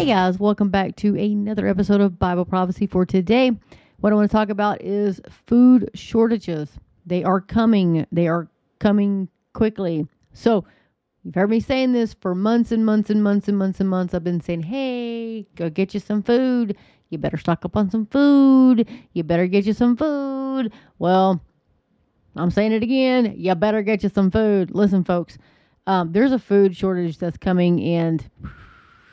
Hey guys, welcome back to another episode of Bible Prophecy for today. What I want to talk about is food shortages. They are coming, they are coming quickly. So, you've heard me saying this for months and months and months and months and months. I've been saying, hey, go get you some food. You better stock up on some food. You better get you some food. Well, I'm saying it again. You better get you some food. Listen, folks, um, there's a food shortage that's coming, and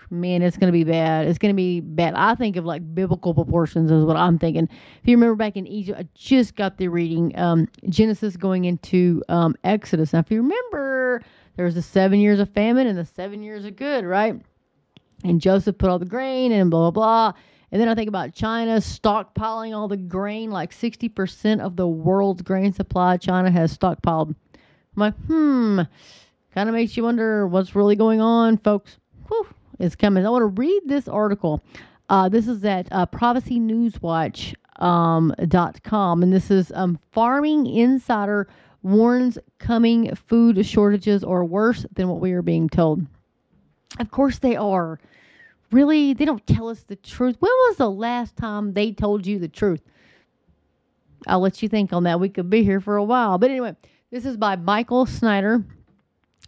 man, it's going to be bad. It's going to be bad. I think of like biblical proportions is what I'm thinking. If you remember back in Egypt, I just got the reading um, Genesis going into um, Exodus. Now, if you remember, there was the seven years of famine and the seven years of good, right? And Joseph put all the grain and blah, blah, blah. And then I think about China stockpiling all the grain, like 60% of the world's grain supply China has stockpiled. I'm like, hmm, kind of makes you wonder what's really going on, folks. Whew, it's coming. I want to read this article. Uh, this is at uh, prophecynewswatch.com, um, and this is um, Farming Insider warns coming food shortages are worse than what we are being told. Of course, they are really they don't tell us the truth. When was the last time they told you the truth? I'll let you think on that. We could be here for a while. But anyway, this is by Michael Snyder.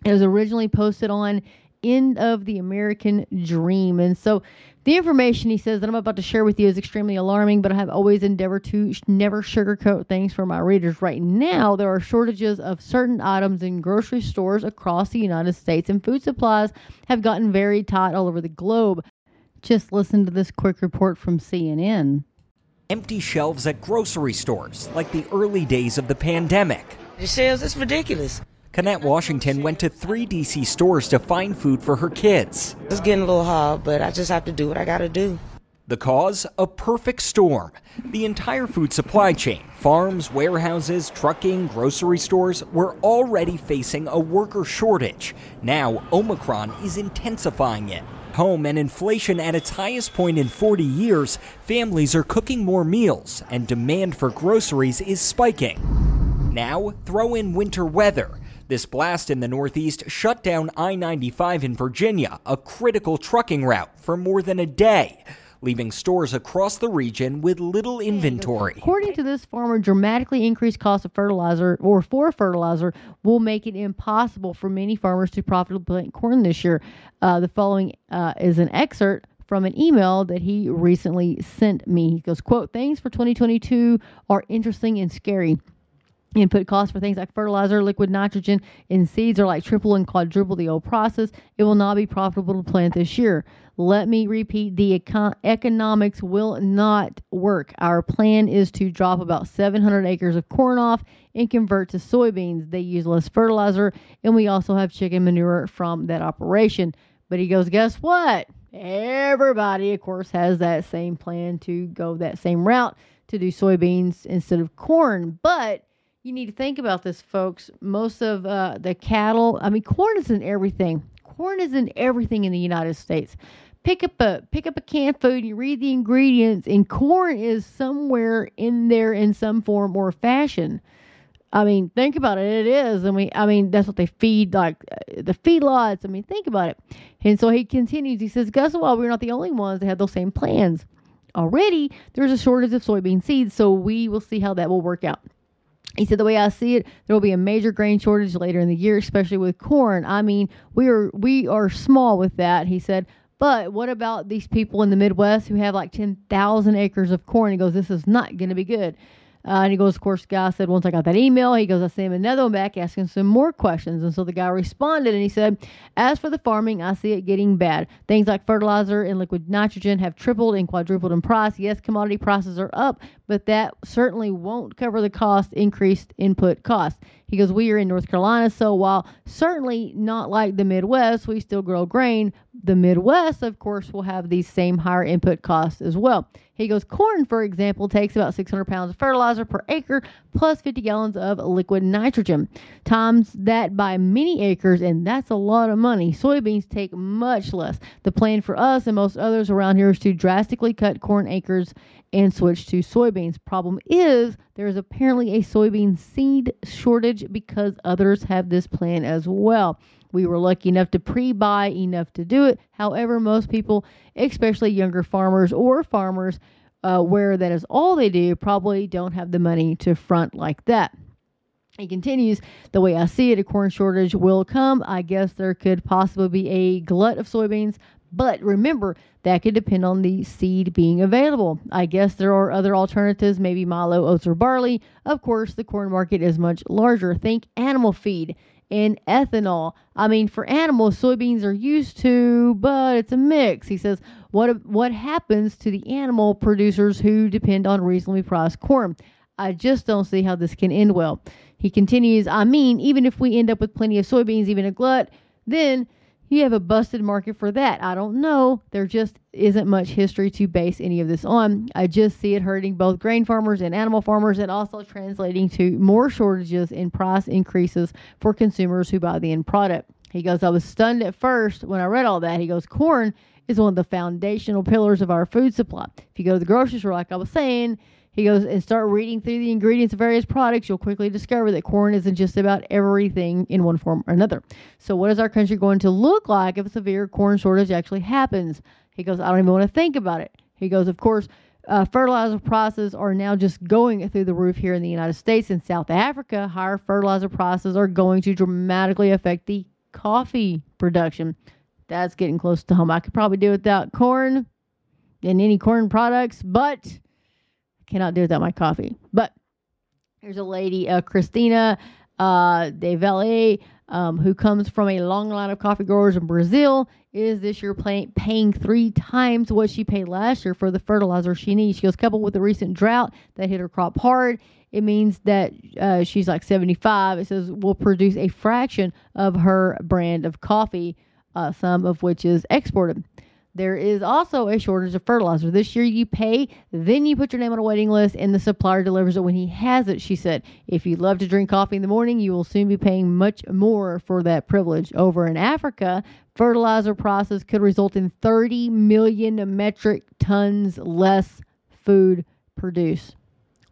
It was originally posted on End of the American Dream. And so the information he says that I'm about to share with you is extremely alarming, but I have always endeavored to sh- never sugarcoat things for my readers. Right now, there are shortages of certain items in grocery stores across the United States, and food supplies have gotten very tight all over the globe. Just listen to this quick report from CNN. Empty shelves at grocery stores, like the early days of the pandemic. The sales, it's ridiculous. Canette Washington went to three DC stores to find food for her kids. It's getting a little hard, but I just have to do what I gotta do. The cause? A perfect storm. The entire food supply chain, farms, warehouses, trucking, grocery stores, were already facing a worker shortage. Now, Omicron is intensifying it. Home and inflation at its highest point in 40 years, families are cooking more meals, and demand for groceries is spiking. Now, throw in winter weather. This blast in the Northeast shut down I 95 in Virginia, a critical trucking route, for more than a day, leaving stores across the region with little inventory. According to this farmer, dramatically increased cost of fertilizer or for fertilizer will make it impossible for many farmers to profitably plant corn this year. Uh, the following uh, is an excerpt from an email that he recently sent me. He goes, quote, things for 2022 are interesting and scary. Input costs for things like fertilizer, liquid nitrogen, and seeds are like triple and quadruple the old process. It will not be profitable to plant this year. Let me repeat the econ- economics will not work. Our plan is to drop about 700 acres of corn off and convert to soybeans. They use less fertilizer, and we also have chicken manure from that operation. But he goes, guess what? Everybody, of course, has that same plan to go that same route to do soybeans instead of corn. But you need to think about this, folks. Most of uh, the cattle, I mean, corn is in everything. Corn is in everything in the United States. Pick up a pick up a canned food, you read the ingredients, and corn is somewhere in there in some form or fashion. I mean, think about it. It is. I mean, I mean that's what they feed like uh, the feedlots. I mean, think about it. And so he continues. He says, "Guess what? We're not the only ones that have those same plans. Already, there's a shortage of soybean seeds, so we will see how that will work out." He said, the way I see it, there will be a major grain shortage later in the year, especially with corn. I mean, we are we are small with that. He said, but what about these people in the Midwest who have like ten thousand acres of corn? He goes, this is not going to be good. Uh, and he goes, of course, guy said, once I got that email, he goes, I sent him another one back asking some more questions. And so the guy responded and he said, as for the farming, I see it getting bad. Things like fertilizer and liquid nitrogen have tripled and quadrupled in price. Yes, commodity prices are up, but that certainly won't cover the cost, increased input costs. He goes, we are in North Carolina, so while certainly not like the Midwest, we still grow grain. The Midwest, of course, will have these same higher input costs as well. He goes, corn, for example, takes about 600 pounds of fertilizer per acre plus 50 gallons of liquid nitrogen. Times that by many acres, and that's a lot of money. Soybeans take much less. The plan for us and most others around here is to drastically cut corn acres and switch to soybeans. Problem is, there is apparently a soybean seed shortage because others have this plan as well. We were lucky enough to pre buy enough to do it. However, most people, especially younger farmers or farmers, uh, where that is all they do, probably don't have the money to front like that. He continues, the way I see it, a corn shortage will come. I guess there could possibly be a glut of soybeans, but remember, that could depend on the seed being available. I guess there are other alternatives, maybe milo, oats, or barley. Of course, the corn market is much larger. Think animal feed and ethanol. I mean, for animals, soybeans are used to, but it's a mix. He says, what what happens to the animal producers who depend on reasonably priced corn? I just don't see how this can end well. He continues, I mean, even if we end up with plenty of soybeans, even a glut, then you have a busted market for that. I don't know. There just isn't much history to base any of this on. I just see it hurting both grain farmers and animal farmers and also translating to more shortages and price increases for consumers who buy the end product. He goes, I was stunned at first when I read all that. He goes, corn is one of the foundational pillars of our food supply. If you go to the grocery store, like I was saying, he goes and start reading through the ingredients of various products. You'll quickly discover that corn isn't just about everything in one form or another. So, what is our country going to look like if a severe corn shortage actually happens? He goes, I don't even want to think about it. He goes, of course, uh, fertilizer prices are now just going through the roof here in the United States and South Africa. Higher fertilizer prices are going to dramatically affect the coffee production. That's getting close to home. I could probably do without corn and any corn products, but cannot do without my coffee. But there's a lady, uh, Christina uh, de Valle, um, who comes from a long line of coffee growers in Brazil, is this year pay- paying three times what she paid last year for the fertilizer she needs. She goes, coupled with the recent drought that hit her crop hard, it means that uh, she's like 75. It says will produce a fraction of her brand of coffee, uh, some of which is exported. There is also a shortage of fertilizer. This year you pay, then you put your name on a waiting list, and the supplier delivers it when he has it, she said. If you love to drink coffee in the morning, you will soon be paying much more for that privilege. Over in Africa, fertilizer prices could result in 30 million metric tons less food produced.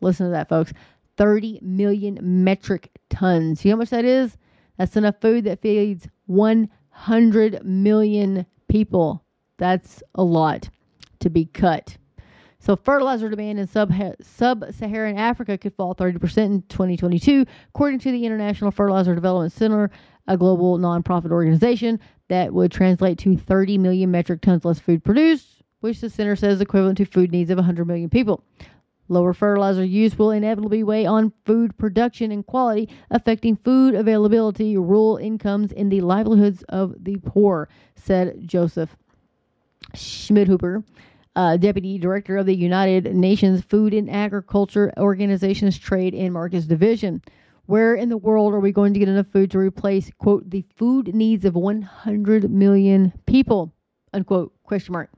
Listen to that, folks. 30 million metric tons. You know how much that is? That's enough food that feeds 100 million people. That's a lot to be cut. So fertilizer demand in sub sub-Saharan Africa could fall 30% in 2022, according to the International Fertilizer Development Center, a global nonprofit organization that would translate to 30 million metric tons less food produced, which the center says is equivalent to food needs of 100 million people. Lower fertilizer use will inevitably weigh on food production and quality, affecting food availability, rural incomes, and the livelihoods of the poor, said Joseph Schmidhuber, uh, Deputy Director of the United Nations Food and Agriculture Organization's Trade and Markets Division. Where in the world are we going to get enough food to replace, quote, the food needs of 100 million people, unquote, question mark.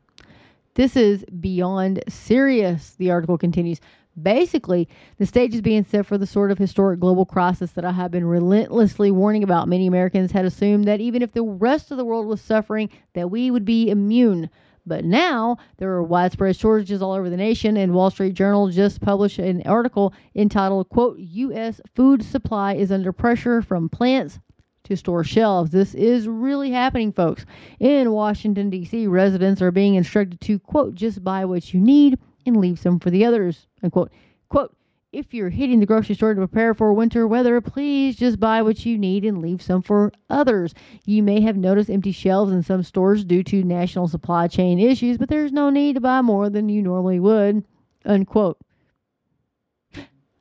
This is beyond serious, the article continues. Basically, the stage is being set for the sort of historic global crisis that I have been relentlessly warning about. Many Americans had assumed that even if the rest of the world was suffering, that we would be immune. But now there are widespread shortages all over the nation, and Wall Street Journal just published an article entitled, quote, U.S. food supply is under pressure from plants to store shelves. This is really happening, folks. In Washington, D.C., residents are being instructed to, quote, just buy what you need and leave some for the others. Unquote. Quote, if you're hitting the grocery store to prepare for winter weather, please just buy what you need and leave some for others. You may have noticed empty shelves in some stores due to national supply chain issues, but there's no need to buy more than you normally would. Unquote.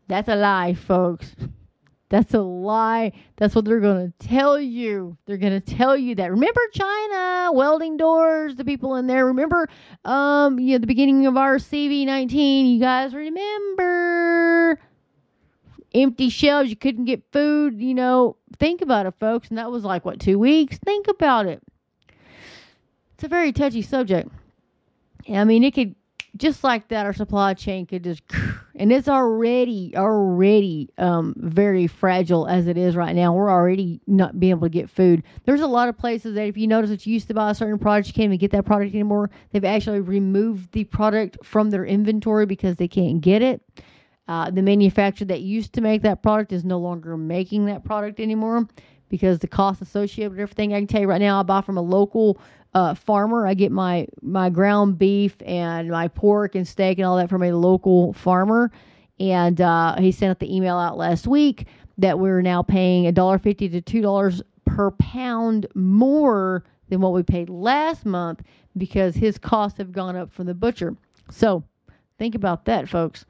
That's a lie, folks. That's a lie. That's what they're going to tell you. They're going to tell you that. Remember China welding doors, the people in there. Remember um you know the beginning of our CV19, you guys remember empty shelves, you couldn't get food, you know. Think about it, folks. And that was like what, 2 weeks? Think about it. It's a very touchy subject. I mean, it could just like that, our supply chain could just, and it's already already um, very fragile as it is right now. We're already not being able to get food. There's a lot of places that if you notice that you used to buy a certain product, you can't even get that product anymore. They've actually removed the product from their inventory because they can't get it. Uh, the manufacturer that used to make that product is no longer making that product anymore because the cost associated with everything. I can tell you right now, I buy from a local uh, farmer. I get my my ground beef and my pork and steak and all that from a local farmer. And uh, he sent out the email out last week that we're now paying a dollar fifty to two dollars per pound more than what we paid last month because his costs have gone up from the butcher. So think about that, folks.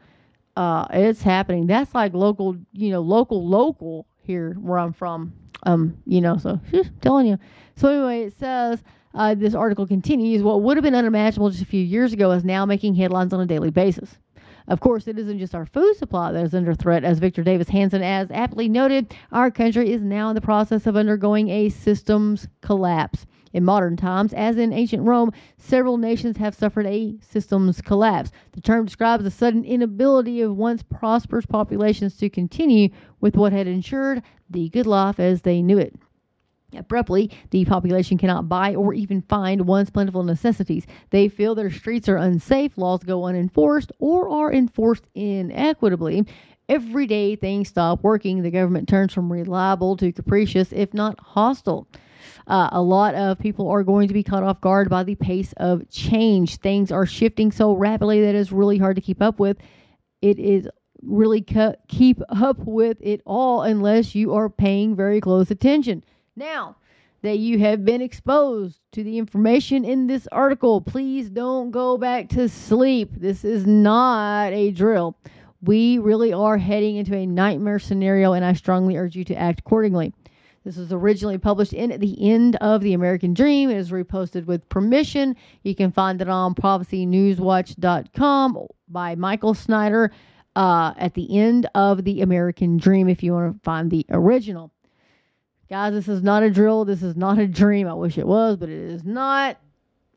Uh, it's happening. That's like local, you know, local, local here where I'm from. Um, you know, so telling you. So anyway, it says uh, this article continues. What would have been unimaginable just a few years ago is now making headlines on a daily basis. Of course, it isn't just our food supply that is under threat. As Victor Davis Hanson has aptly noted, our country is now in the process of undergoing a systems collapse. In modern times, as in ancient Rome, several nations have suffered a systems collapse. The term describes the sudden inability of once prosperous populations to continue with what had ensured the good life as they knew it. Abruptly, the population cannot buy or even find once plentiful necessities. They feel their streets are unsafe, laws go unenforced, or are enforced inequitably. Every day things stop working. The government turns from reliable to capricious, if not hostile. Uh, a lot of people are going to be caught off guard by the pace of change. Things are shifting so rapidly that it's really hard to keep up with. It is really cu- keep up with it all unless you are paying very close attention. Now, that you have been exposed to the information in this article, please don't go back to sleep. This is not a drill. We really are heading into a nightmare scenario, and I strongly urge you to act accordingly. This was originally published in at the end of The American Dream. It is reposted with permission. You can find it on prophecynewswatch.com by Michael Snyder uh, at the end of The American Dream if you want to find the original. Guys, this is not a drill. This is not a dream. I wish it was, but it is not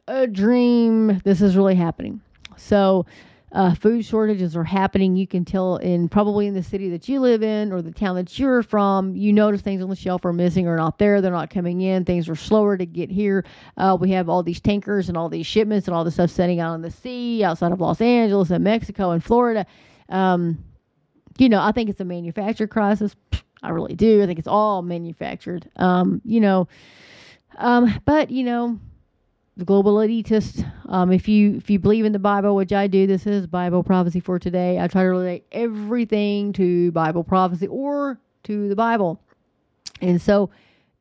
a dream. This is really happening. So, uh, food shortages are happening. You can tell in probably in the city that you live in or the town that you're from. You notice things on the shelf are missing or not there. They're not coming in. Things are slower to get here. Uh, we have all these tankers and all these shipments and all this stuff setting out on the sea outside of Los Angeles and Mexico and Florida. Um, you know, I think it's a manufacturer crisis. I really do. I think it's all manufactured. Um, you know, um, but you know, the global elitist. Um, if you if you believe in the Bible, which I do, this is Bible prophecy for today. I try to relate everything to Bible prophecy or to the Bible, and so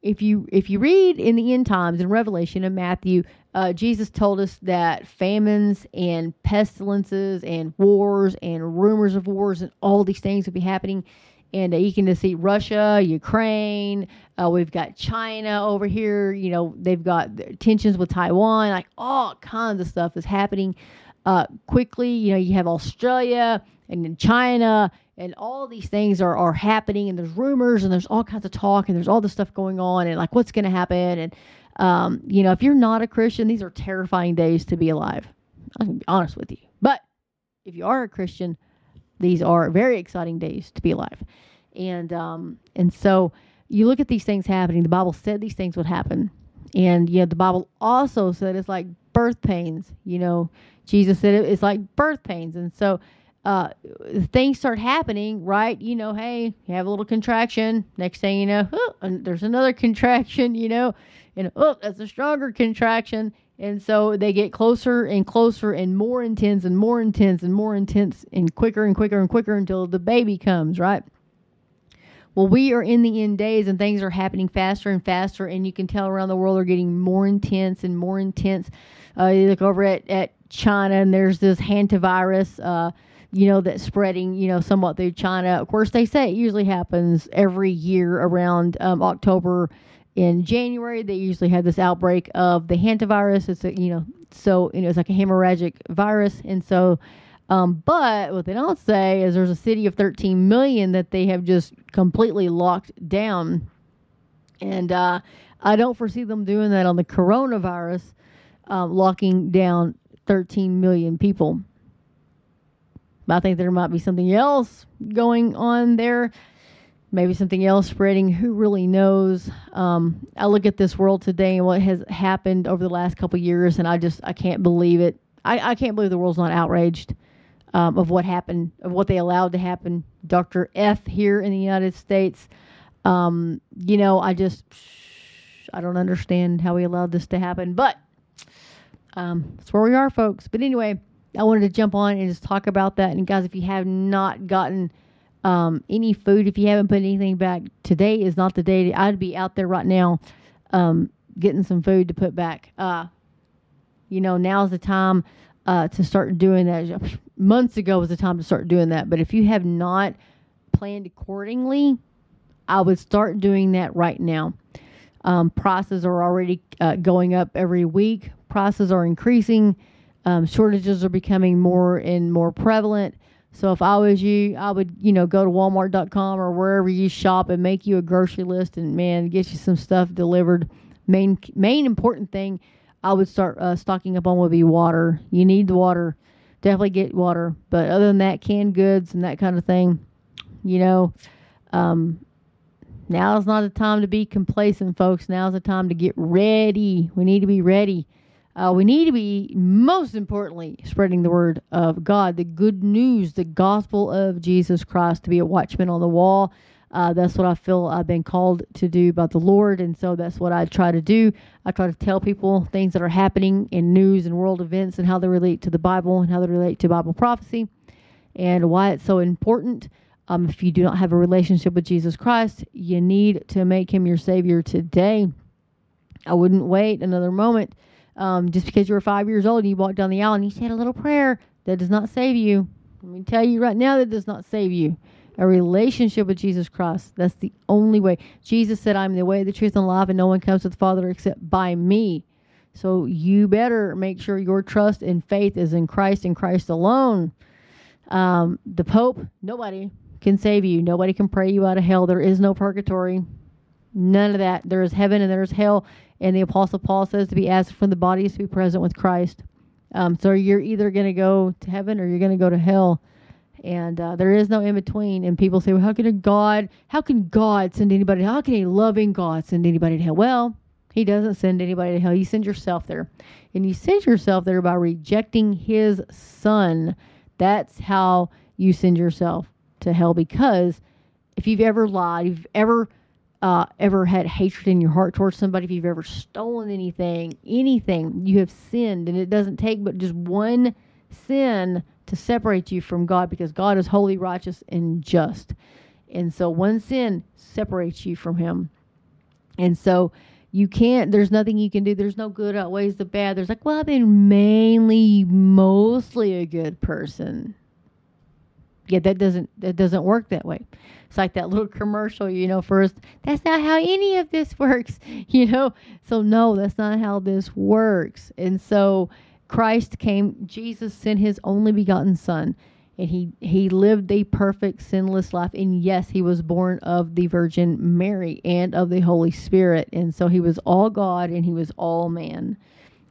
if you if you read in the end times in Revelation and Matthew, uh, Jesus told us that famines and pestilences and wars and rumors of wars and all these things would be happening and uh, you can just see Russia, Ukraine. Uh, we've got China over here. You know, they've got tensions with Taiwan. Like all kinds of stuff is happening uh, quickly. You know, you have Australia and then China, and all these things are are happening. And there's rumors and there's all kinds of talk and there's all this stuff going on and like what's going to happen. And um, you know, if you're not a Christian, these are terrifying days to be alive. I can be honest with you, but if you are a Christian these are very exciting days to be alive. And um, and so you look at these things happening. The Bible said these things would happen. And yeah, the Bible also said it's like birth pains. You know, Jesus said it's like birth pains. And so uh, things start happening, right? You know, hey, you have a little contraction. Next thing you know, oh, there's another contraction, you know, and oh, that's a stronger contraction. And so they get closer and closer and more intense and more intense and more intense and quicker and quicker and quicker until the baby comes, right? Well, we are in the end days and things are happening faster and faster, and you can tell around the world are getting more intense and more intense. Uh, you look over at, at China and there's this hantavirus, uh, you know, that's spreading, you know, somewhat through China. Of course, they say it usually happens every year around um, October in January, they usually have this outbreak of the hantavirus. It's a, you know, so you know, it's like a hemorrhagic virus, and so. Um, but what they don't say is there's a city of 13 million that they have just completely locked down, and uh, I don't foresee them doing that on the coronavirus, um, locking down 13 million people. I think there might be something else going on there. Maybe something else spreading. Who really knows? Um, I look at this world today and what has happened over the last couple years, and I just I can't believe it. I, I can't believe the world's not outraged um, of what happened, of what they allowed to happen. Dr. F here in the United States. Um, you know, I just I don't understand how we allowed this to happen, but um, that's where we are, folks. But anyway, I wanted to jump on and just talk about that. And guys, if you have not gotten um, any food, if you haven't put anything back, today is not the day. I'd be out there right now um, getting some food to put back. Uh, you know, now's the time uh, to start doing that. Months ago was the time to start doing that. But if you have not planned accordingly, I would start doing that right now. Um, prices are already uh, going up every week. Prices are increasing. Um, shortages are becoming more and more prevalent. So if I was you, I would, you know, go to walmart.com or wherever you shop and make you a grocery list and man, get you some stuff delivered. Main main important thing I would start uh, stocking up on would be water. You need the water. Definitely get water. But other than that, canned goods and that kind of thing, you know, um, now is not the time to be complacent, folks. Now is the time to get ready. We need to be ready. Uh, we need to be, most importantly, spreading the word of God, the good news, the gospel of Jesus Christ, to be a watchman on the wall. Uh, that's what I feel I've been called to do by the Lord. And so that's what I try to do. I try to tell people things that are happening in news and world events and how they relate to the Bible and how they relate to Bible prophecy and why it's so important. Um, if you do not have a relationship with Jesus Christ, you need to make him your Savior today. I wouldn't wait another moment um, just because you were five years old and you walked down the aisle and you said a little prayer, that does not save you. Let me tell you right now, that does not save you. A relationship with Jesus Christ, that's the only way. Jesus said, I'm the way, the truth, and life, and no one comes to the Father except by me. So you better make sure your trust and faith is in Christ and Christ alone. Um, the Pope, nobody can save you. Nobody can pray you out of hell. There is no purgatory. None of that. There is heaven and there is hell. And the Apostle Paul says to be absent from the body is to be present with Christ. Um, so you're either going to go to heaven or you're going to go to hell. And uh, there is no in between. And people say, well, how can a God, how can God send anybody, how can a loving God send anybody to hell? Well, he doesn't send anybody to hell. You send yourself there. And you send yourself there by rejecting his son. That's how you send yourself to hell because if you've ever lied, you've ever uh, ever had hatred in your heart towards somebody, if you've ever stolen anything, anything, you have sinned. And it doesn't take but just one sin to separate you from God because God is holy, righteous, and just. And so one sin separates you from Him. And so you can't, there's nothing you can do. There's no good outweighs the bad. There's like, well, I've been mainly, mostly a good person. Yeah, that doesn't that doesn't work that way. It's like that little commercial, you know, first, that's not how any of this works, you know. So no, that's not how this works. And so Christ came, Jesus sent his only begotten son and he he lived a perfect sinless life and yes he was born of the virgin mary and of the holy spirit and so he was all god and he was all man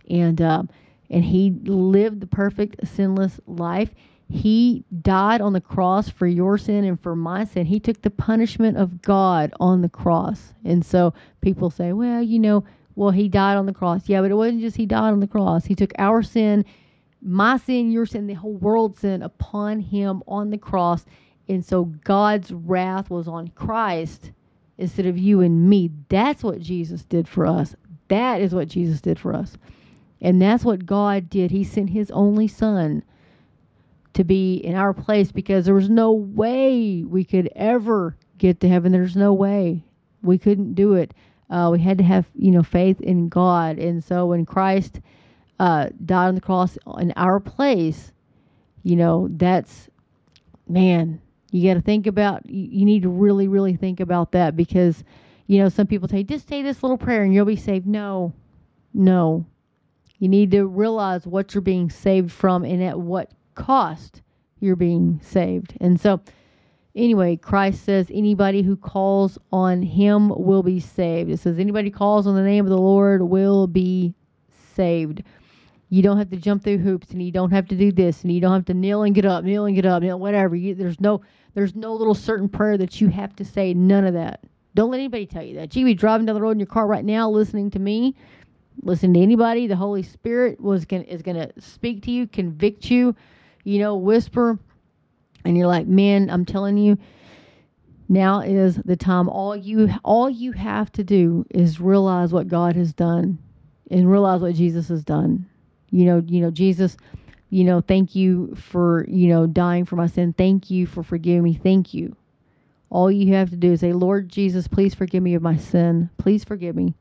and uh, and he lived the perfect sinless life he died on the cross for your sin and for my sin. He took the punishment of God on the cross. And so people say, well, you know, well, he died on the cross. Yeah, but it wasn't just he died on the cross. He took our sin, my sin, your sin, the whole world's sin upon him on the cross. And so God's wrath was on Christ instead of you and me. That's what Jesus did for us. That is what Jesus did for us. And that's what God did. He sent his only son to be in our place because there was no way we could ever get to heaven. There's no way we couldn't do it. Uh, we had to have you know faith in God, and so when Christ uh, died on the cross in our place, you know that's man. You got to think about. You, you need to really, really think about that because you know some people say just say this little prayer and you'll be saved. No, no. You need to realize what you're being saved from and at what cost you're being saved. And so, anyway, Christ says anybody who calls on him will be saved. It says anybody calls on the name of the Lord will be saved. You don't have to jump through hoops, and you don't have to do this, and you don't have to kneel and get up, kneel and get up, kneel, whatever. You, there's no there's no little certain prayer that you have to say. None of that. Don't let anybody tell you that. You be driving down the road in your car right now, listening to me, listening to anybody. The Holy Spirit was gonna is gonna speak to you, convict you, you know, whisper, and you're like, man, I'm telling you, now is the time. All you all you have to do is realize what God has done, and realize what Jesus has done. You know, you know, Jesus you know, thank you for, you know, dying for my sin. Thank you for forgiving me. Thank you. All you have to do is say, Lord Jesus, please forgive me of my sin. Please forgive me.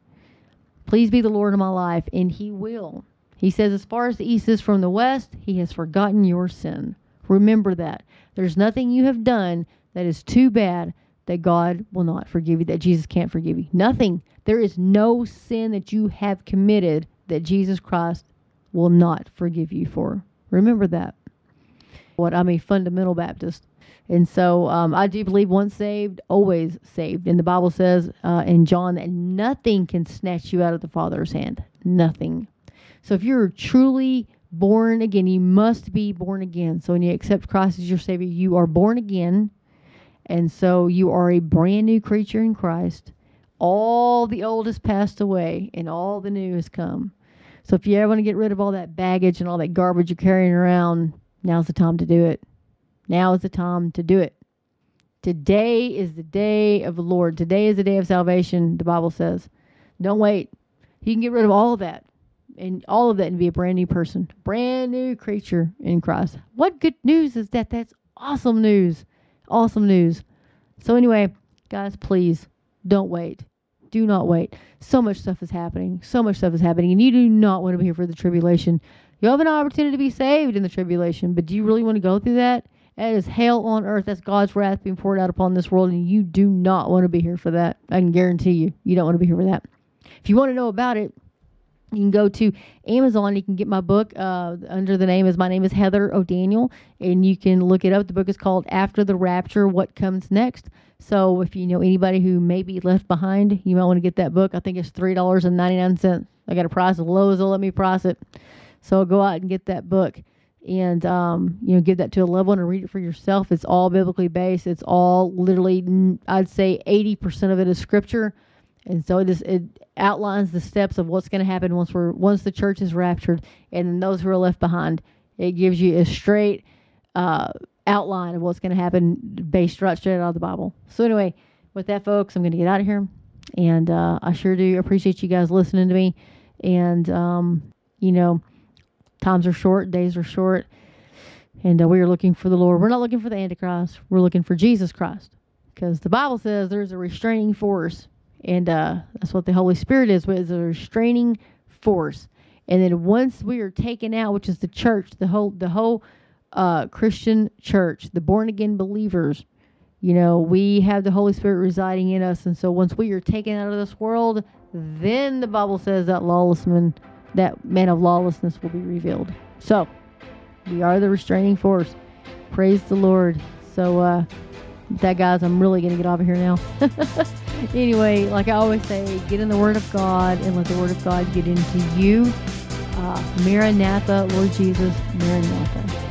Please be the Lord of my life. And He will. He says, as far as the east is from the west, He has forgotten your sin. Remember that. There's nothing you have done that is too bad that God will not forgive you, that Jesus can't forgive you. Nothing. There is no sin that you have committed that Jesus Christ will not forgive you for. Remember that. What I'm a fundamental Baptist. And so um, I do believe once saved, always saved. And the Bible says uh, in John that nothing can snatch you out of the Father's hand. Nothing. So if you're truly born again, you must be born again. So when you accept Christ as your Savior, you are born again. And so you are a brand new creature in Christ. All the old has passed away and all the new has come. So if you ever want to get rid of all that baggage and all that garbage you're carrying around, now's the time to do it. Now is the time to do it. Today is the day of the Lord. Today is the day of salvation, the Bible says. Don't wait. You can get rid of all of that and all of that and be a brand new person, brand new creature in Christ. What good news is that? That's awesome news. Awesome news. So, anyway, guys, please don't wait. Do not wait. So much stuff is happening. So much stuff is happening, and you do not want to be here for the tribulation. You have an opportunity to be saved in the tribulation, but do you really want to go through that? That is hell on earth. That's God's wrath being poured out upon this world, and you do not want to be here for that. I can guarantee you, you don't want to be here for that. If you want to know about it, you can go to Amazon. You can get my book uh, under the name is my name is Heather O'Daniel, and you can look it up. The book is called After the Rapture: What Comes Next. So if you know anybody who may be left behind, you might want to get that book. I think it's three dollars and ninety nine cents. I got a price as low as they'll let me price it. So go out and get that book, and um, you know give that to a loved one and read it for yourself. It's all biblically based. It's all literally, I'd say, eighty percent of it is scripture, and so it is it outlines the steps of what's going to happen once we're once the church is raptured, and then those who are left behind. It gives you a straight uh, outline of what's going to happen based right straight out of the Bible. So anyway, with that, folks, I'm going to get out of here, and uh, I sure do appreciate you guys listening to me. And um, you know, times are short, days are short, and uh, we are looking for the Lord. We're not looking for the Antichrist. We're looking for Jesus Christ, because the Bible says there's a restraining force and uh, that's what the Holy Spirit is, is a restraining force. And then once we are taken out, which is the church, the whole the whole uh, Christian church, the born again believers, you know, we have the Holy Spirit residing in us, and so once we are taken out of this world, then the Bible says that lawless man, that man of lawlessness, will be revealed. So we are the restraining force. Praise the Lord. So. uh that guys i'm really gonna get off of here now anyway like i always say get in the word of god and let the word of god get into you. Uh, maranatha lord jesus maranatha